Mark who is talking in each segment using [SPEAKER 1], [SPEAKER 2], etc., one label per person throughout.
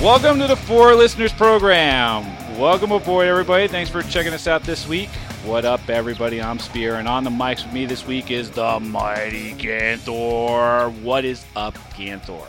[SPEAKER 1] Welcome to the Four Listeners Program. Welcome aboard, everybody. Thanks for checking us out this week. What up, everybody? I'm Spear, and on the mics with me this week is the mighty Ganthor. What is up, Ganthor?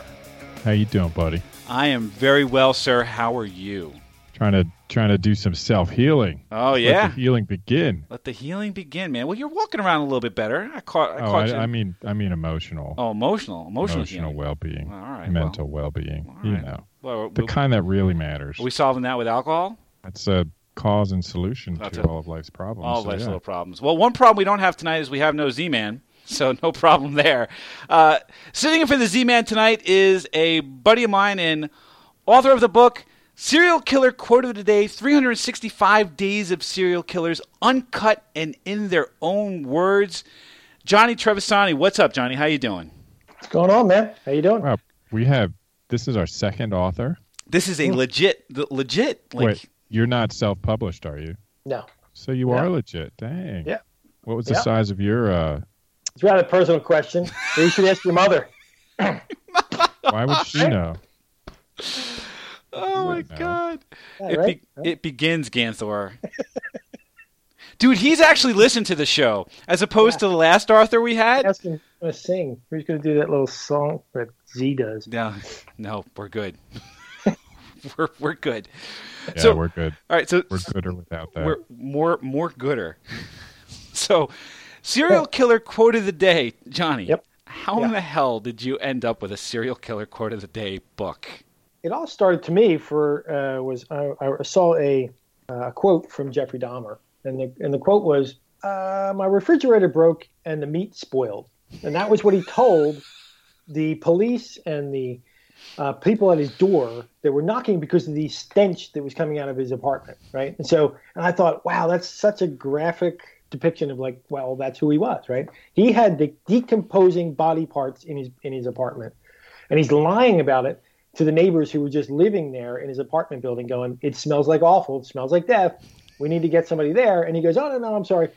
[SPEAKER 2] How you doing, buddy?
[SPEAKER 1] I am very well, sir. How are you?
[SPEAKER 2] Trying to trying to do some self healing.
[SPEAKER 1] Oh
[SPEAKER 2] Let
[SPEAKER 1] yeah,
[SPEAKER 2] the healing begin.
[SPEAKER 1] let the healing begin, man. Well, you're walking around a little bit better. I caught. I
[SPEAKER 2] oh,
[SPEAKER 1] caught you.
[SPEAKER 2] I, I mean, I mean emotional,
[SPEAKER 1] oh, emotional, emotional,
[SPEAKER 2] emotional well-being,
[SPEAKER 1] All right,
[SPEAKER 2] mental well-being.
[SPEAKER 1] all
[SPEAKER 2] You
[SPEAKER 1] right.
[SPEAKER 2] know,
[SPEAKER 1] Well,
[SPEAKER 2] the
[SPEAKER 1] we-
[SPEAKER 2] kind that really matters.
[SPEAKER 1] are we solving that with alcohol?
[SPEAKER 2] That's a cause and solution
[SPEAKER 1] That's
[SPEAKER 2] to
[SPEAKER 1] it.
[SPEAKER 2] all of life's problems.
[SPEAKER 1] All
[SPEAKER 2] so,
[SPEAKER 1] life's
[SPEAKER 2] yeah.
[SPEAKER 1] little problems. Well, one problem we don't have tonight is we have no Z-Man, so no problem there. Uh, sitting in for the Z-Man tonight is a buddy of mine and author of the book Serial Killer Quote of the Day: 365 Days of Serial Killers, uncut and in their own words. Johnny Trevisani, what's up, Johnny? How you doing?
[SPEAKER 3] What's going on, man? How you doing?
[SPEAKER 2] Wow, we have this is our second author.
[SPEAKER 1] This is a legit, the- legit. Like,
[SPEAKER 2] Wait, you're not self-published, are you?
[SPEAKER 3] No,
[SPEAKER 2] So you
[SPEAKER 3] Yeah.
[SPEAKER 2] are legit. Dang.
[SPEAKER 3] Yeah.
[SPEAKER 2] What was the
[SPEAKER 3] Yeah.
[SPEAKER 2] size of your? uh
[SPEAKER 3] it's a rather personal question. You should ask your mother.
[SPEAKER 2] Why would she know?
[SPEAKER 1] oh my
[SPEAKER 2] Right now.
[SPEAKER 1] god!
[SPEAKER 3] Yeah,
[SPEAKER 1] it,
[SPEAKER 3] right?
[SPEAKER 1] be- it begins, Ganthor. Dude, he's actually listened to the show as opposed to the last Arthur we had.
[SPEAKER 3] Ask him to sing. Who's going to do that little song that Z does?
[SPEAKER 1] No, no, we're good. we're we're good.
[SPEAKER 2] Yeah,
[SPEAKER 1] So-
[SPEAKER 2] we're good.
[SPEAKER 1] All right, so
[SPEAKER 2] We're gooder without that.
[SPEAKER 1] we're more more gooder. so, serial killer quote of the day, Johnny.
[SPEAKER 3] Yep.
[SPEAKER 1] How in the hell did you end up with a serial killer quote of the day book?
[SPEAKER 3] It all started to me for uh, was I, I saw a uh, quote from Jeffrey Dahmer, and the and the quote was, uh, "My refrigerator broke and the meat spoiled," and that was what he told the police and the uh, people at his door that were knocking because of the stench that was coming out of his apartment, right? And so, and I thought, wow, that's such a graphic depiction of like, well, that's who he was, right? He had the decomposing body parts in his in his apartment, and he's lying about it to the neighbors who were just living there in his apartment building, going, "It smells like awful. It smells like death. We need to get somebody there." And he goes, "Oh no, no, I'm sorry."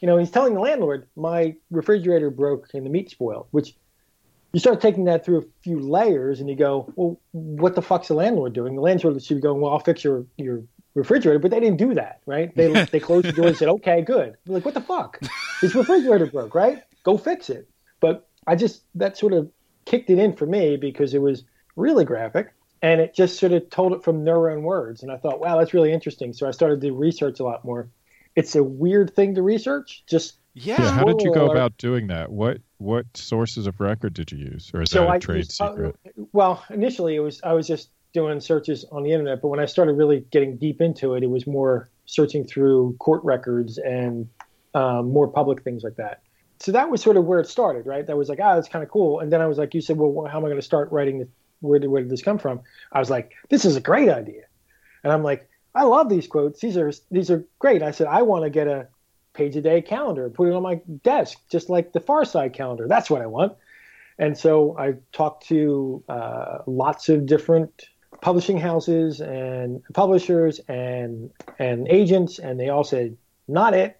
[SPEAKER 3] You know, he's telling the landlord, "My refrigerator broke and the meat spoiled," which you start taking that through a few layers and you go, well, what the fuck's the landlord doing? The landlord should be going, well, I'll fix your, your refrigerator, but they didn't do that, right? They, they closed the door and said, okay, good. You're like, what the fuck? His refrigerator broke, right? Go fix it. But I just, that sort of kicked it in for me because it was really graphic and it just sort of told it from their own words. And I thought, wow, that's really interesting. So I started to research a lot more. It's a weird thing to research, just
[SPEAKER 1] Yeah.
[SPEAKER 2] Yeah, how did you go about doing that? What what sources of record did you use, or is
[SPEAKER 3] so
[SPEAKER 2] that a
[SPEAKER 3] I
[SPEAKER 2] trade
[SPEAKER 3] used- uh,
[SPEAKER 2] secret?
[SPEAKER 3] well, initially it was I was just doing searches on the internet, but when I started really getting deep into it, it was more searching through court records and um, more public things like that. So that was sort of where it started, right? That was like, ah, that's kind of cool. And then I was like, you said, well, how am I going to start writing this? Where did, where did this come from? I was like, this is a great idea. And I'm like, I love these quotes. These are these are great. I said, I want to get a page a day calendar, put it on my desk, just like the Far Side calendar. That's what I want. And so I talked to uh, lots of different publishing houses and publishers and and agents, and they all said, "Not it."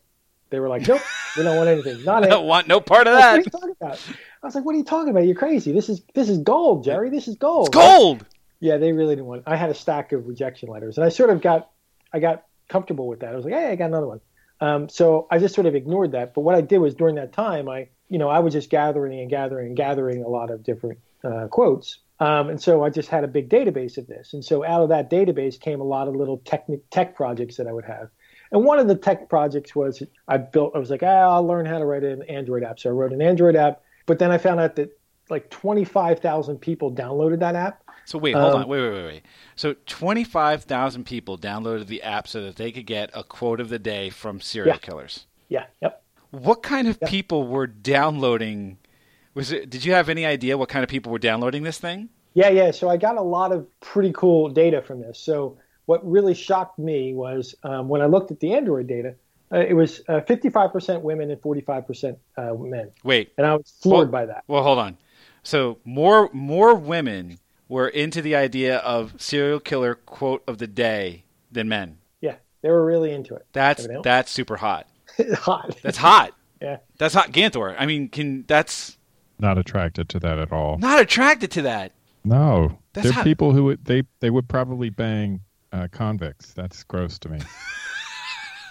[SPEAKER 3] They were like, "Nope, we don't want anything. Not
[SPEAKER 1] I
[SPEAKER 3] it."
[SPEAKER 1] don't want no part of that.
[SPEAKER 3] like, what are you talking about? I was like, "What are you talking about? You're crazy. This is this is gold, Jerry. This is gold."
[SPEAKER 1] It's gold.
[SPEAKER 3] Yeah, they really didn't want. It. I had a stack of rejection letters, and I sort of got, I got comfortable with that. I was like, hey, I got another one. Um, so I just sort of ignored that. But what I did was during that time, I, you know, I was just gathering and gathering and gathering a lot of different uh, quotes. Um, and so I just had a big database of this. And so out of that database came a lot of little tech tech projects that I would have. And one of the tech projects was I built. I was like, ah, I'll learn how to write an Android app. So I wrote an Android app. But then I found out that like 25,000 people downloaded that app.
[SPEAKER 1] So wait, hold
[SPEAKER 3] Um,
[SPEAKER 1] on, wait, wait, wait, wait. So twenty-five thousand people downloaded the app so that they could get a quote of the day from serial
[SPEAKER 3] Yeah.
[SPEAKER 1] killers.
[SPEAKER 3] Yeah. Yep.
[SPEAKER 1] What kind of people were downloading? Was it? Did you have any idea what kind of people were downloading this thing?
[SPEAKER 3] Yeah, yeah. So I got a lot of pretty cool data from this. So what really shocked me was um, when I looked at the Android data, uh, it was uh, 55% women and 45% uh, men,
[SPEAKER 1] Wait,
[SPEAKER 3] and I was floored
[SPEAKER 1] Well-
[SPEAKER 3] by that.
[SPEAKER 1] well, hold on. So more more women were into the idea of serial killer quote of the day than men.
[SPEAKER 3] Yeah, they were really into it.
[SPEAKER 1] That's
[SPEAKER 3] Evidently.
[SPEAKER 1] that's super hot.
[SPEAKER 3] hot.
[SPEAKER 1] That's hot.
[SPEAKER 3] Yeah.
[SPEAKER 1] That's hot, Ganthor. I mean, can that's
[SPEAKER 2] Not attracted to that at all.
[SPEAKER 1] not attracted to that.
[SPEAKER 2] No,
[SPEAKER 1] That's
[SPEAKER 2] they're
[SPEAKER 1] how-
[SPEAKER 2] people who would they they would probably bang uh, convicts. That's gross to me.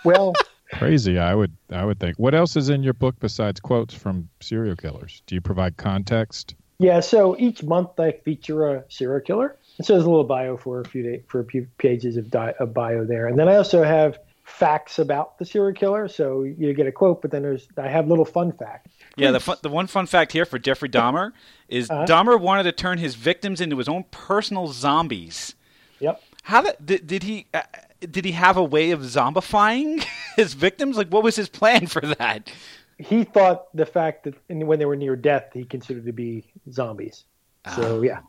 [SPEAKER 3] Well,
[SPEAKER 2] Crazy. I would I would think. What else is in your book besides quotes from serial killers? Do you provide context?
[SPEAKER 3] Yeah. So each month I feature a serial killer. And so there's a little bio for a few day, for a few pages of, di- of bio there, and then I also have facts about the serial killer. So you get a quote, but then there's I have little fun facts.
[SPEAKER 1] Yeah, the fun, the one fun fact here for Jeffrey Dahmer is
[SPEAKER 3] Uh-huh.
[SPEAKER 1] Dahmer wanted to turn his victims into his own personal zombies.
[SPEAKER 3] Yep.
[SPEAKER 1] How that, did, did he uh, did he have a way of zombifying his victims? Like, what was his plan for that?
[SPEAKER 3] He thought the fact that when they were near death, he considered to be zombies. Ah. So yeah,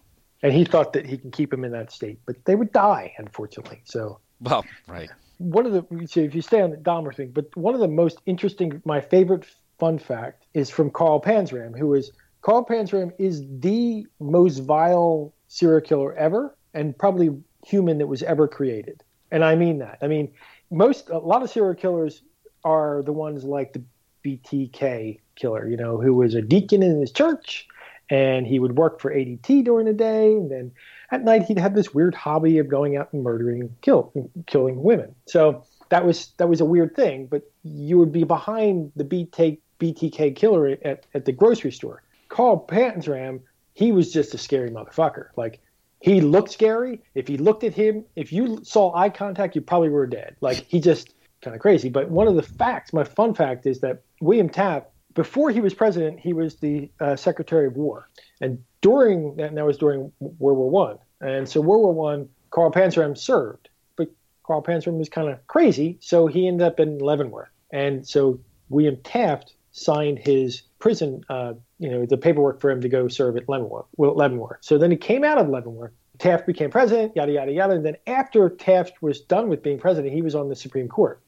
[SPEAKER 3] and he thought that he can keep them in that state, but they would die, unfortunately. So
[SPEAKER 1] Well, right.
[SPEAKER 3] one of the so if you stay on the Dahmer thing, but one of the most interesting, my favorite fun fact is from Carl Panzram, who is Carl Panzram is the most vile serial killer ever, and probably human that was ever created. And I mean that. I mean, most a lot of serial killers are the ones like the BTK killer, you know, who was a deacon in his church, and he would work for ADT during the day, and then at night he'd have this weird hobby of going out and murdering, kill, killing women. So that was that was a weird thing, but you would be behind the BTK, BTK killer at, at the grocery store. Carl Panzram, he was just a scary motherfucker. Like he looked scary. If he looked at him, if you saw eye contact, you probably were dead. Like he just kind of crazy. But one of the facts, my fun fact, is that William Taft, before he was president, he was the uh, Secretary of War, and during that, and that was during World War One. And so World War One, Carl Panzram served, but Carl Panzram was kind of crazy, so he ended up in Leavenworth. And so William Taft signed his prison, uh, you know, the paperwork for him to go serve at Leavenworth. Well, Leavenworth. So then he came out of Leavenworth. Taft became president, yada yada yada. And then after Taft was done with being president, he was on the Supreme Court.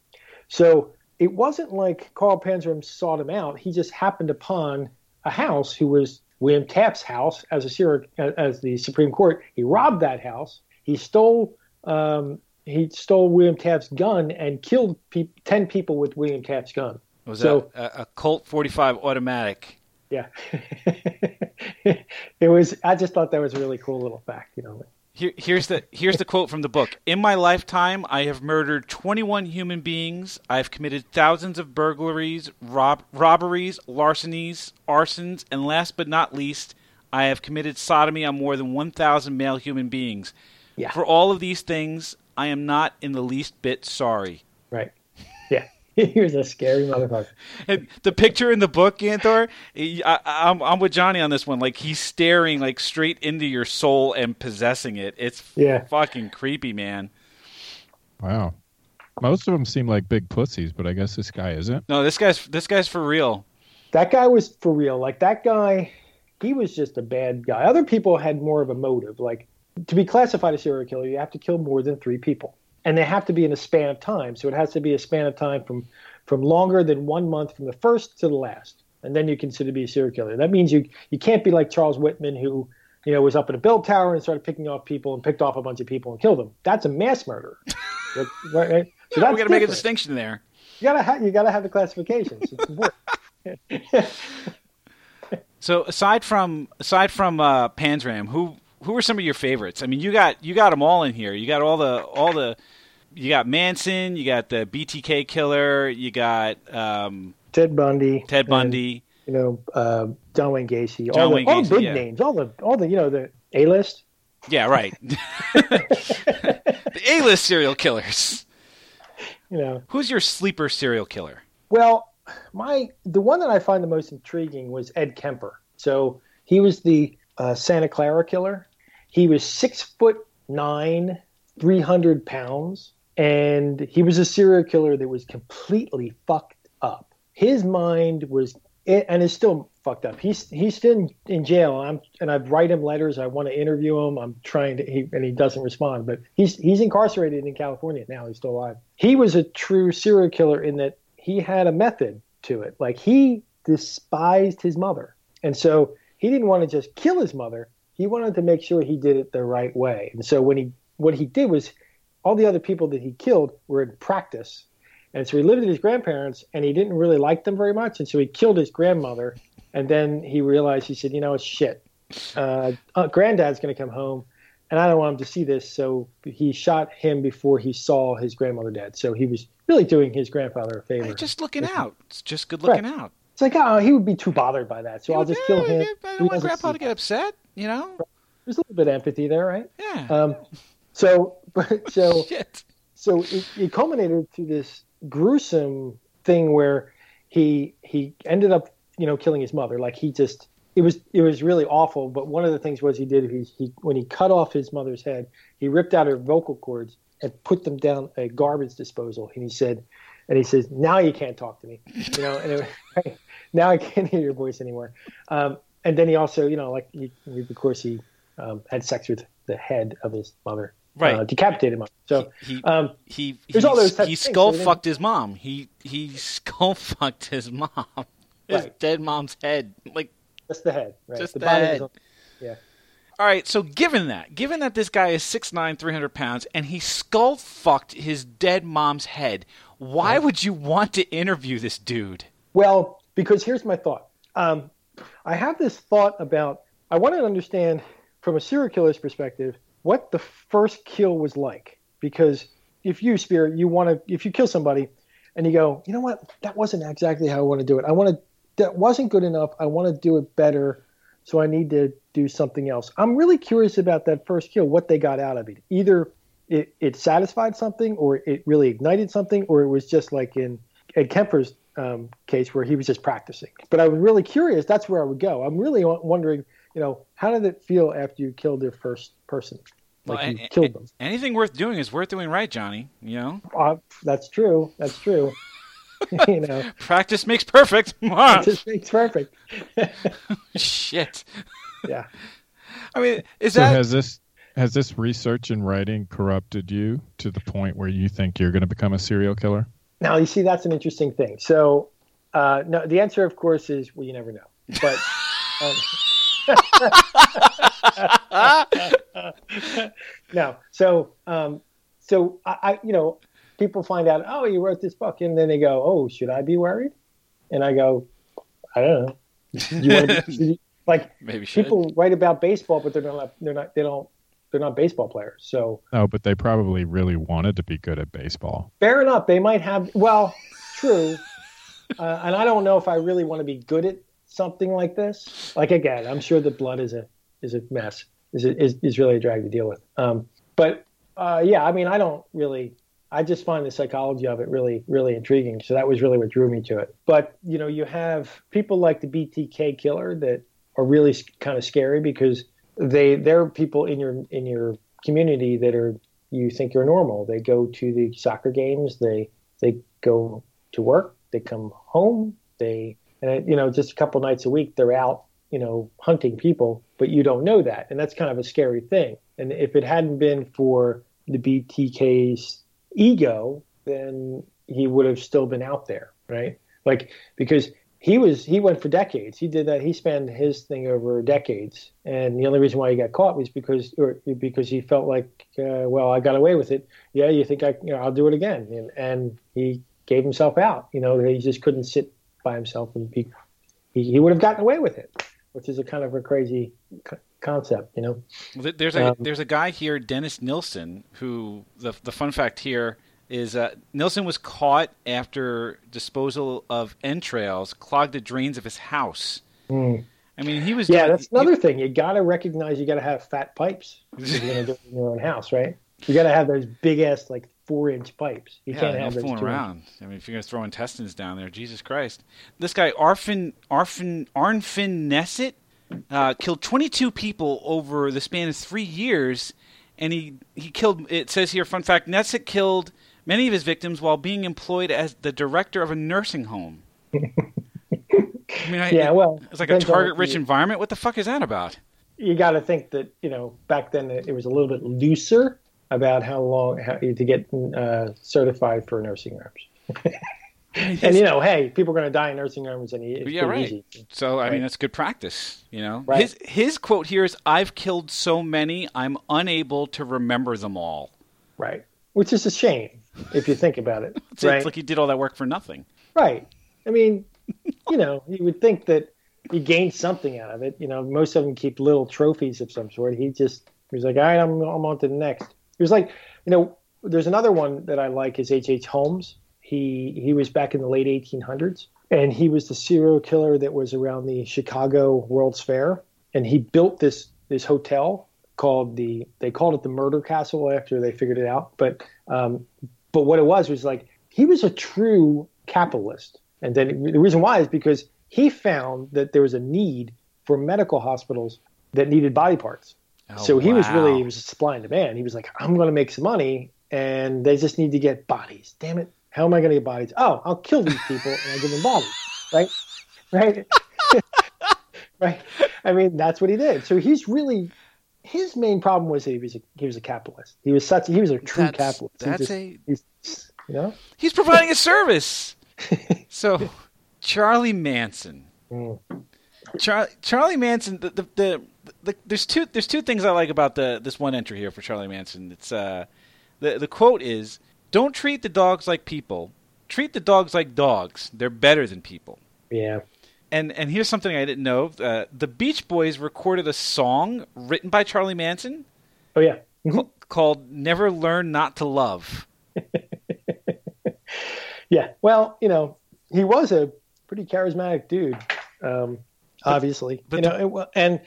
[SPEAKER 3] So it wasn't like Carl Panzram sought him out. He just happened upon a house who was William Taft's house as a serial, as the Supreme Court. He robbed that house. He stole um, he stole William Taft's gun and killed pe- ten people with William Taft's gun.
[SPEAKER 1] Was
[SPEAKER 3] So-
[SPEAKER 1] that a, a Colt 45 automatic?
[SPEAKER 3] Yeah, it was. I just thought that was a really cool little fact. You know,
[SPEAKER 1] Here, here's the here's the quote from the book. In my lifetime, I have murdered 21 human beings. I have committed thousands of burglaries, rob- robberies, larcenies, arsons, and last but not least, I have committed sodomy on more than 1,000 male human beings.
[SPEAKER 3] Yeah.
[SPEAKER 1] For all of these things, I am not in the least bit sorry.
[SPEAKER 3] right? Yeah, he was a scary motherfucker.
[SPEAKER 1] And the picture in the book, Ganthor, I, I'm, I'm with Johnny on this one. Like he's staring like straight into your soul and possessing it. It's
[SPEAKER 3] Yeah.
[SPEAKER 1] fucking creepy, man.
[SPEAKER 2] Wow. Most of them seem like big pussies, but I guess this guy isn't.
[SPEAKER 1] No, this guy's this guy's for real.
[SPEAKER 3] That guy was for real. Like that guy, he was just a bad guy. Other people had more of a motive. Like to be classified as serial killer, you have to kill more than three people, and they have to be in a span of time. So it has to be a span of time from from longer than one month from the first to the last, and then you consider to be a serial killer. That means you you can't be like Charles Whitman, who you know was up in a bell tower and started picking off people and picked off a bunch of people and killed them. That's a mass murder. right, right? So that's
[SPEAKER 1] we got to make a distinction there.
[SPEAKER 3] You gotta ha- you gotta have the classifications.
[SPEAKER 1] So aside from aside from uh, Panzram, who who are some of your favorites? I mean, you got you got them all in here. You got all the all the you got Manson, you got the BTK killer, you got um,
[SPEAKER 3] Ted Bundy.
[SPEAKER 1] Ted
[SPEAKER 3] and,
[SPEAKER 1] Bundy.
[SPEAKER 3] you know, uh, John Wayne Gacy.
[SPEAKER 1] John
[SPEAKER 3] all the,
[SPEAKER 1] Wayne
[SPEAKER 3] all
[SPEAKER 1] Gacy,
[SPEAKER 3] big
[SPEAKER 1] yeah.
[SPEAKER 3] names. All the all the you know the A list.
[SPEAKER 1] Yeah, right. the A-list serial killers.
[SPEAKER 3] You know,
[SPEAKER 1] Who's your sleeper serial killer?
[SPEAKER 3] well, my the one that I find the most intriguing was Ed Kemper. So he was the uh, Santa Clara killer. He was six foot nine, three hundred pounds, and he was a serial killer that was completely fucked up. His mind was, and is still fucked up. He's he's still in, in jail. I'm and I write him letters. I want to interview him. I'm trying to, he, and he doesn't respond. But he's he's incarcerated in California now. He's still alive. He was a true serial killer in that he had a method to it. Like he despised his mother, and so he didn't want to just kill his mother. He wanted to make sure he did it the right way. And so when he what he did was all the other people that he killed were in practice. And so he lived with his grandparents and he didn't really like them very much. And so he killed his grandmother. And then he realized, he said, you know, it's shit. uh, uh, granddad's going to come home, and I don't want him to see this. So he shot him before he saw his grandmother dead. So he was really doing his grandfather a favor.
[SPEAKER 1] Hey, just looking out. It's just good looking
[SPEAKER 3] Right.
[SPEAKER 1] out.
[SPEAKER 3] It's like, oh, he would be too bothered by that. So I'll just kill him.
[SPEAKER 1] I don't want Grandpa to get upset. You know.
[SPEAKER 3] There's a little bit of empathy there, right?
[SPEAKER 1] Yeah.
[SPEAKER 3] Um, so, but so
[SPEAKER 1] Shit.
[SPEAKER 3] so it, it culminated to this gruesome thing where he he ended up you know killing his mother like he just it was it was really awful but one of the things was he did he, he when he cut off his mother's head he ripped out her vocal cords and put them down a garbage disposal and he said and he says now you can't talk to me you know and it, now i can't hear your voice anymore um, and then he also you know like he, he- of course he um, had sex with the head of his mother
[SPEAKER 1] Right.
[SPEAKER 3] uh, decapitated mother so
[SPEAKER 1] He
[SPEAKER 3] um,
[SPEAKER 1] he
[SPEAKER 3] there's
[SPEAKER 1] he,
[SPEAKER 3] all those
[SPEAKER 1] he
[SPEAKER 3] of things,
[SPEAKER 1] skull
[SPEAKER 3] so
[SPEAKER 1] fucked his mom. He he skull fucked his mom. His
[SPEAKER 3] Right.
[SPEAKER 1] dead mom's head. Like
[SPEAKER 3] Just the head, right?
[SPEAKER 1] Just
[SPEAKER 3] the
[SPEAKER 1] the
[SPEAKER 3] body
[SPEAKER 1] head.
[SPEAKER 3] on- yeah.
[SPEAKER 1] All right, so given that, given that this guy is 6'9", 300 pounds, and he skull fucked his dead mom's head, why would you want to interview this dude?
[SPEAKER 3] Well, because here's my thought. Um, I have this thought about. I want to understand from a serial killer's perspective what the first kill was like. Because if you, Spirit, you want to, if you kill somebody, and you go, you know what, that wasn't exactly how I want to do it. I want to. That wasn't good enough. I want to do it better. So I need to do something else. I'm really curious about that first kill, what they got out of it. Either it, it satisfied something, or it really ignited something, or it was just like in Ed Kemper's um, case where he was just practicing. But I was really curious. That's where I would go. I'm really w- wondering, you know, how did it feel after you killed your first person? Like
[SPEAKER 1] Well,
[SPEAKER 3] you
[SPEAKER 1] a-
[SPEAKER 3] killed
[SPEAKER 1] a-
[SPEAKER 3] them.
[SPEAKER 1] Anything worth doing is worth doing right, Johnny. You know,
[SPEAKER 3] Uh, that's true. That's true. you know,
[SPEAKER 1] practice makes perfect.
[SPEAKER 3] it just makes perfect.
[SPEAKER 1] Shit.
[SPEAKER 3] Yeah.
[SPEAKER 1] I mean, is
[SPEAKER 2] So
[SPEAKER 1] that
[SPEAKER 2] has this has this research and writing corrupted you to the point where you think you're going to become a serial killer?
[SPEAKER 3] Now you see that's an interesting thing. So, uh, no, the answer, of course, is well, you never know. But um, no. So, um, so I, I, you know, people find out, oh, you wrote this book, and then they go, oh, should I be worried? And I go, I don't know. You want to be, like
[SPEAKER 1] maybe should?
[SPEAKER 3] people write about baseball, but they're not, they're not, they don't, they're not baseball players. So
[SPEAKER 2] No, but they probably really wanted to be good at baseball.
[SPEAKER 3] fair enough. They might have. Well, true. Uh, and I don't know if I really want to be good at something like this. Like again, I'm sure the blood is a is a mess. Is a, is is really a drag to deal with. Um, but uh, yeah, I mean, I don't really. I just find the psychology of it really really intriguing. So that was really what drew me to it. But you know, you have people like the BTK killer that are really kind of scary because they they're people in your in your community that are you think you're normal. They go to the soccer games. They they go to work. They come home. They and uh, you know just a couple nights a week they're out you know hunting people, but you don't know that, and that's kind of a scary thing. And if it hadn't been for the BTK's ego, then he would have still been out there, right? Like because he was he went for decades. He did that. He spent his thing over decades, and the only reason why he got caught was because or because he felt like, uh, well, I got away with it. Yeah, you think I, you know, I'll do it again, and and he gave himself out. You know, he just couldn't sit by himself and be. He, he would have gotten away with it, which is a kind of a crazy c- concept, you know.
[SPEAKER 1] There's a
[SPEAKER 3] Um,
[SPEAKER 1] there's a guy here, Dennis Nilsen, who the the fun fact here is uh, Nilsen was caught after disposal of entrails clogged the drains of his house. I mean, he was
[SPEAKER 3] Yeah,
[SPEAKER 1] doing-
[SPEAKER 3] that's another thing. You got to recognize you got to have fat pipes if you're going to do it in your own house, right? You got to have those big ass like four inch pipes. You
[SPEAKER 1] Yeah,
[SPEAKER 3] can't have those
[SPEAKER 1] fooling around. I mean, if you're gonna throw intestines down there, Jesus Christ! This guy Arfin Arfin Arnfinn Nesset uh, killed 22 people over the span of three years, and he he killed. It says here, fun fact: Nesset killed many of his victims while being employed as the director of a nursing home. I mean, I,
[SPEAKER 3] Yeah, well,
[SPEAKER 1] it's like a
[SPEAKER 3] depends on what
[SPEAKER 1] target-rich environment. What the fuck is that about?
[SPEAKER 3] You got to think that you know back then it was a little bit looser about how long how, to get uh, certified for nursing homes. and you know, hey, people are going to die in nursing homes, and it's
[SPEAKER 1] Yeah, right.
[SPEAKER 3] easy.
[SPEAKER 1] So I mean,
[SPEAKER 3] Right.
[SPEAKER 1] that's good practice, you know.
[SPEAKER 3] Right.
[SPEAKER 1] His his quote here is, "I've killed so many, I'm unable to remember them all."
[SPEAKER 3] Right. Which is a shame if you think about it.
[SPEAKER 1] It's,
[SPEAKER 3] right.
[SPEAKER 1] it's like you did all that work for nothing.
[SPEAKER 3] Right. I mean, you know, you would think that you gained something out of it. You know, most of them keep little trophies of some sort. He just he was like, all right, I'm I'm on to the next. He was like, you know, there's another one that I like is H. H. Holmes. He he was back in the late 1800s, and he was the serial killer that was around the Chicago World's Fair, and he built this this hotel called the they called it the Murder Castle after they figured it out, but um, but what it was was like he was a true capitalist, and then the reason why is because he found that there was a need for medical hospitals that needed body parts.
[SPEAKER 1] Oh,
[SPEAKER 3] so he was really he was supply and demand. He was like, I'm going to make some money, and they just need to get bodies. Damn it! How am I going to get bodies? Oh, I'll kill these people and I'll give them bodies. Right? Right? right? I mean, that's what he did. So he's really his main problem was that he was a, he was a capitalist. He was such he was a true
[SPEAKER 1] That's-
[SPEAKER 3] capitalist.
[SPEAKER 1] That's
[SPEAKER 3] just-
[SPEAKER 1] a-
[SPEAKER 3] he's, you know.
[SPEAKER 1] He's providing a service. so, Charlie Manson.
[SPEAKER 3] Mm.
[SPEAKER 1] Char- Charlie Manson. The, the, the, the, there's two there's two things I like about the this one entry here for Charlie Manson. It's uh, the the quote is, "Don't treat the dogs like people. Treat the dogs like dogs. They're better than people."
[SPEAKER 3] Yeah.
[SPEAKER 1] And and here's something I didn't know. Uh, the Beach Boys recorded a song written by Charlie Manson
[SPEAKER 3] Oh yeah.
[SPEAKER 1] ca- called "Never Learn Not to Love."
[SPEAKER 3] Yeah. Well, you know, he was a pretty charismatic dude, um, obviously.
[SPEAKER 1] but
[SPEAKER 3] you know, and, well, and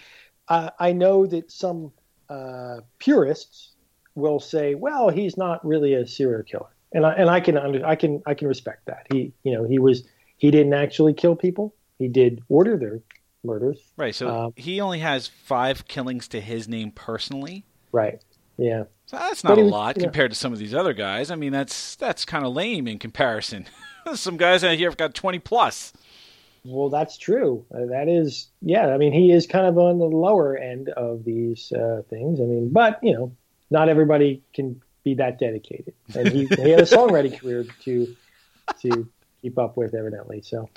[SPEAKER 3] uh, I know that some uh, purists will say, "Well, he's not really a serial killer," and I and I can under, I can I can respect that. He, you know, he was he didn't actually kill people. He did order their murders.
[SPEAKER 1] Right. So
[SPEAKER 3] Um,
[SPEAKER 1] he only has five killings to his name personally.
[SPEAKER 3] Right. Yeah.
[SPEAKER 1] So that's
[SPEAKER 3] But
[SPEAKER 1] not a
[SPEAKER 3] was-
[SPEAKER 1] lot compared to some of these other guys. I mean, that's that's kind of lame in comparison. some guys out here have got twenty plus.
[SPEAKER 3] Well, that's true. Uh, that is, yeah. I mean, he is kind of on the lower end of these uh, things. I mean, but you know, not everybody can be that dedicated, and he, he had a songwriting career to to keep up with, evidently. So,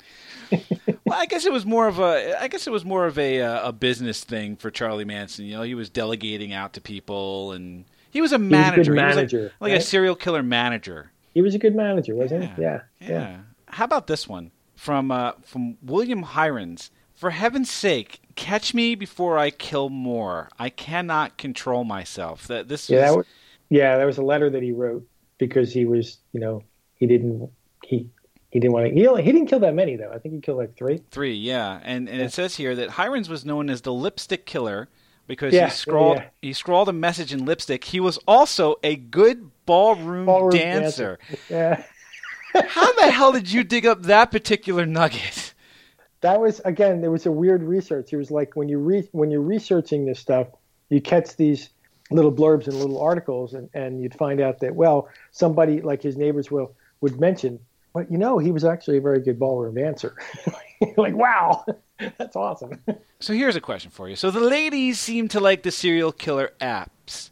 [SPEAKER 1] Well, I guess it was more of a I guess it was more of a uh, a business thing for Charlie Manson. You know, he was delegating out to people, and he was a
[SPEAKER 3] he was a
[SPEAKER 1] manager. He was like-
[SPEAKER 3] manager.
[SPEAKER 1] like,
[SPEAKER 3] right?
[SPEAKER 1] a serial killer manager.
[SPEAKER 3] he was a good manager, wasn't
[SPEAKER 1] Yeah.
[SPEAKER 3] he? Yeah.
[SPEAKER 1] Yeah. How about this one from uh, from William Heirens? For heaven's sake, catch me before I kill more. I cannot control myself. That this
[SPEAKER 3] Yeah.
[SPEAKER 1] was
[SPEAKER 3] That was, yeah. That was a letter that he wrote because he was, you know, he didn't he he didn't want to. He, only, he didn't kill that many though. I think he killed like three.
[SPEAKER 1] three. Yeah, and and it says here that Heirens was known as the lipstick killer because
[SPEAKER 3] Yeah,
[SPEAKER 1] he scrawled
[SPEAKER 3] yeah.
[SPEAKER 1] he scrawled a message in lipstick. He was also a good ballroom,
[SPEAKER 3] Ballroom
[SPEAKER 1] dancer.
[SPEAKER 3] Yeah.
[SPEAKER 1] How the hell did you dig up that particular nugget?
[SPEAKER 3] that was again there was a weird research it was like when you re- when you're researching this stuff you catch these little blurbs and little articles and, and you'd find out that well somebody like his neighbors will would mention but you know he was actually a very good ballroom dancer like wow that's awesome
[SPEAKER 1] So here's a question for you. So the ladies seem to like the serial killer apps,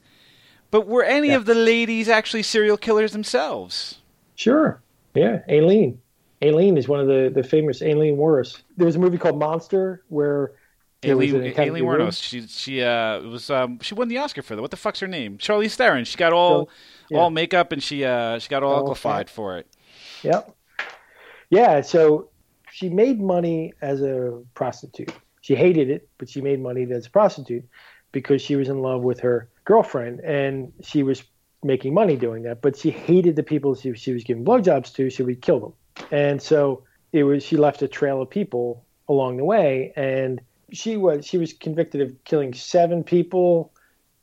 [SPEAKER 1] but were any
[SPEAKER 3] Yeah.
[SPEAKER 1] of the ladies actually serial killers themselves?
[SPEAKER 3] sure yeah aileen aileen is one of the the famous aileen Wuornos. there was a movie called monster where
[SPEAKER 1] Aileen, Aileen Wuornos. She she uh was um she won the Oscar for that. What the fuck's her name? Charlize Theron. She got all
[SPEAKER 3] Yeah.
[SPEAKER 1] all makeup and she uh she got all uglified for it.
[SPEAKER 3] Yep. Yeah, so she made money as a prostitute. She hated it, but she made money as a prostitute because she was in love with her girlfriend and she was making money doing that. But she hated the people she, she was giving blowjobs to, so we'd kill them. And so it was she left a trail of people along the way and she was she was convicted of killing seven people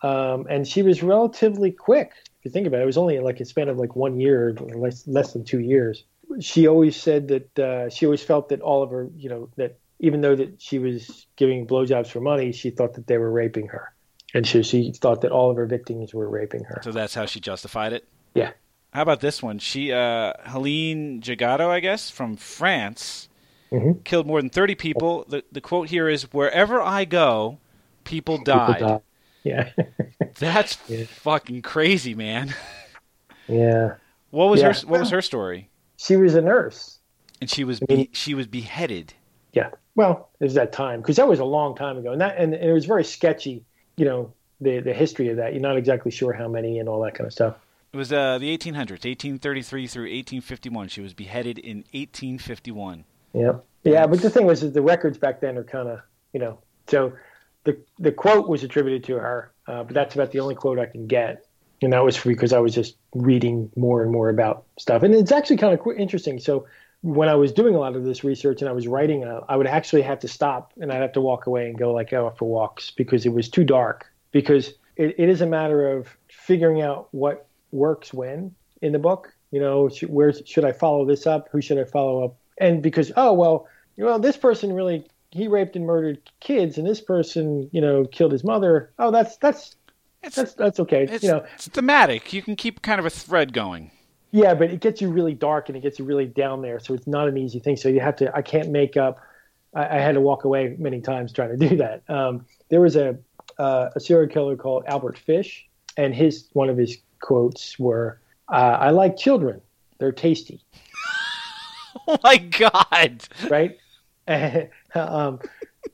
[SPEAKER 3] um, and she was relatively quick you think about it it was only like a span of like one year less, less than two years she always said that uh, she always felt that all of her you know that even though that she was giving blowjobs for money she thought that they were raping her and she, she thought that all of her victims were raping her
[SPEAKER 1] So that's how she justified it.
[SPEAKER 3] yeah
[SPEAKER 1] How about this one? She uh Hélène Jégado, I guess, from France,
[SPEAKER 3] Mhm.
[SPEAKER 1] killed more than 30 people. The the quote here is wherever I go, people died.
[SPEAKER 3] People die. Yeah
[SPEAKER 1] That's
[SPEAKER 3] Yeah.
[SPEAKER 1] fucking crazy, man.
[SPEAKER 3] yeah
[SPEAKER 1] What was
[SPEAKER 3] Yeah.
[SPEAKER 1] her what was her story?
[SPEAKER 3] she was a nurse
[SPEAKER 1] And she was
[SPEAKER 3] I mean-
[SPEAKER 1] be, she was beheaded.
[SPEAKER 3] Yeah. Well, it was that time because that was a long time ago, and that and, and it was very sketchy. You know, the the history of that. You're not exactly sure how many and all that kind of stuff.
[SPEAKER 1] It was uh, the 1800s, 1833 through 1851. She was beheaded in 1851.
[SPEAKER 3] Yeah. Yeah, but the thing was, is the records back then are kind of, you know, so the the quote was attributed to her, uh, but that's about the only quote I can get, and that was because I was just reading more and more about stuff, and it's actually kind of qu- interesting. So when I was doing a lot of this research and I was writing, uh, I would actually have to stop and I'd have to walk away and go like out for walks because it was too dark. Because it, it is a matter of figuring out what works when in the book. You know, sh- where should I follow this up? Who should I follow up? And because oh well, well this person really he raped and murdered kids, and this person you know killed his mother. Oh, that's that's
[SPEAKER 1] It's,
[SPEAKER 3] that's that's okay.
[SPEAKER 1] it's,
[SPEAKER 3] you know,
[SPEAKER 1] it's thematic. You can keep kind of a thread going.
[SPEAKER 3] yeah, but it gets you really dark and it gets you really down there. So it's not an easy thing. So you have to. I can't make up. I, I had to walk away many times trying to do that. Um, there was a uh, a serial killer called Albert Fish, and his one of his quotes were, uh, "I like children. They're tasty."
[SPEAKER 1] Oh my god!
[SPEAKER 3] right? And, um,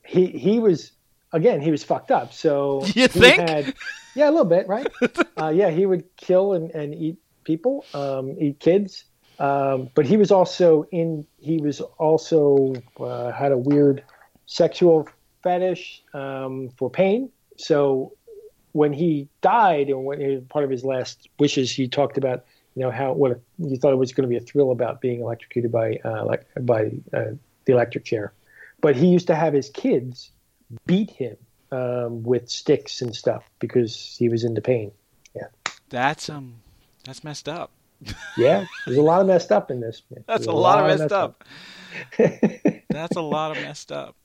[SPEAKER 3] he he was again he was fucked up. So
[SPEAKER 1] You think?
[SPEAKER 3] Had, yeah, a little bit, right? uh, yeah, he would kill and, and eat people, um, eat kids. Um, but he was also in. He was also uh, had a weird sexual fetish um, for pain. So when he died, and when he, part of his last wishes, he talked about you know how what you thought it was going to be a thrill about being electrocuted by uh, like by uh, the electric chair, but he used to have his kids beat him um, with sticks and stuff because he was into pain.
[SPEAKER 1] Yeah, That's um, that's messed up.
[SPEAKER 3] Yeah, there's a lot of messed up in this.
[SPEAKER 1] That's
[SPEAKER 3] There's
[SPEAKER 1] a lot of messed up. That's a lot of messed up.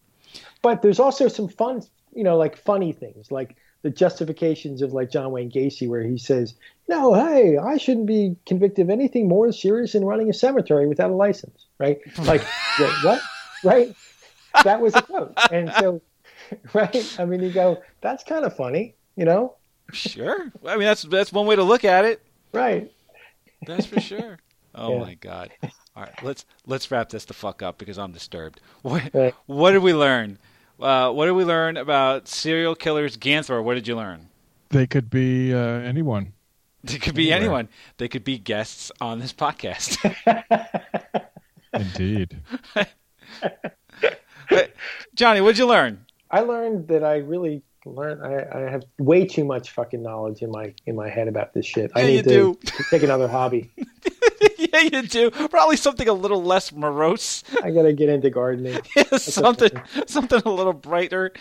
[SPEAKER 3] but there's also some fun, you know, like funny things, like the justifications of like John Wayne Gacy, where he says, "No, hey, I shouldn't be convicted of anything more serious than running a cemetery without a license." Right? Like what? Right? That was a quote, and so, right? I mean, you go, that's kind of funny, you know?
[SPEAKER 1] Sure. I mean, that's that's one way to look at it.
[SPEAKER 3] Right?
[SPEAKER 1] That's for sure. Oh
[SPEAKER 3] Yeah.
[SPEAKER 1] my god. All right, let's let's wrap this the fuck up because I'm disturbed. What
[SPEAKER 3] Right.
[SPEAKER 1] what did we learn? Uh, what did we learn about serial killers? Ganthor, what did you learn?
[SPEAKER 2] They could be uh, anyone.
[SPEAKER 1] They could be
[SPEAKER 2] Anywhere.
[SPEAKER 1] anyone. They could be guests on this podcast.
[SPEAKER 2] Indeed.
[SPEAKER 1] Johnny, what'd you learn?
[SPEAKER 3] I learned that I really learned. I, I have way too much fucking knowledge in my in my head about this shit. I
[SPEAKER 1] Yeah,
[SPEAKER 3] need
[SPEAKER 1] you
[SPEAKER 3] to,
[SPEAKER 1] do.
[SPEAKER 3] take another hobby.
[SPEAKER 1] yeah, you do. Probably something a little less morose.
[SPEAKER 3] I gotta get into gardening.
[SPEAKER 1] something something a little brighter,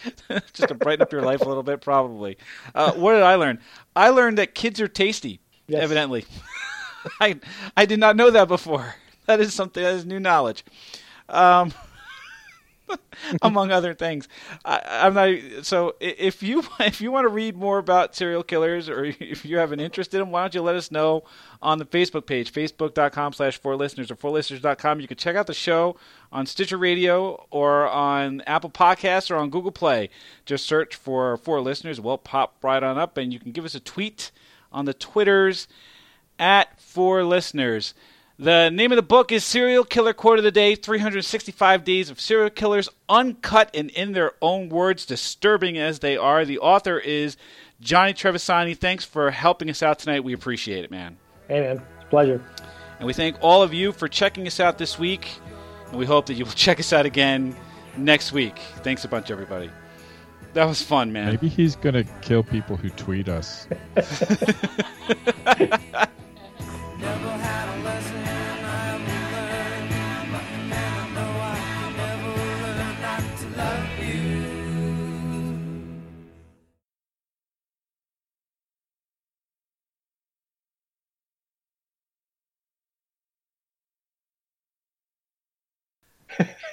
[SPEAKER 1] just to brighten up your life a little bit. Probably. Uh, what did I learn? I learned that kids are tasty.
[SPEAKER 3] Yes.
[SPEAKER 1] Evidently, I I did not know that before. That is something that is new knowledge. Um, among other things, I, I'm not. So if you if you want to read more about serial killers, or if you have an interest in them, why don't you let us know on the Facebook page, facebook.com slash four listeners or fourlisteners.com. You can check out the show on Stitcher Radio or on Apple Podcasts or on Google Play. Just search for four listeners. We'll pop right on up, and you can give us a tweet on the Twitters at four listeners. The name of the book is Serial Killer Quote of the Day 365 Days of Serial Killers, uncut and in their own words, disturbing as they are. The author is Johnny Trevisani. Thanks for helping us out tonight. We appreciate it, man.
[SPEAKER 3] Hey man, it's a pleasure.
[SPEAKER 1] And we thank all of you for checking us out this week. And we hope that you will check us out again next week. Thanks a bunch, everybody. That was fun, man.
[SPEAKER 2] Maybe he's going to kill people who tweet us.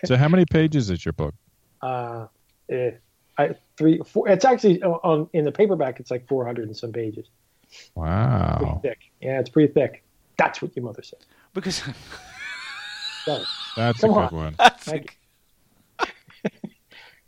[SPEAKER 2] So, how many pages is your book?
[SPEAKER 3] Uh, eh, I three four. It's actually on- on in the paperback. It's like four hundred and some pages. Pretty
[SPEAKER 2] Wow.
[SPEAKER 3] thick. Yeah, it's pretty thick. That's what your mother said.
[SPEAKER 1] Because
[SPEAKER 2] That's
[SPEAKER 3] Come
[SPEAKER 2] a
[SPEAKER 3] on.
[SPEAKER 2] good one.
[SPEAKER 1] that's
[SPEAKER 3] Thank you.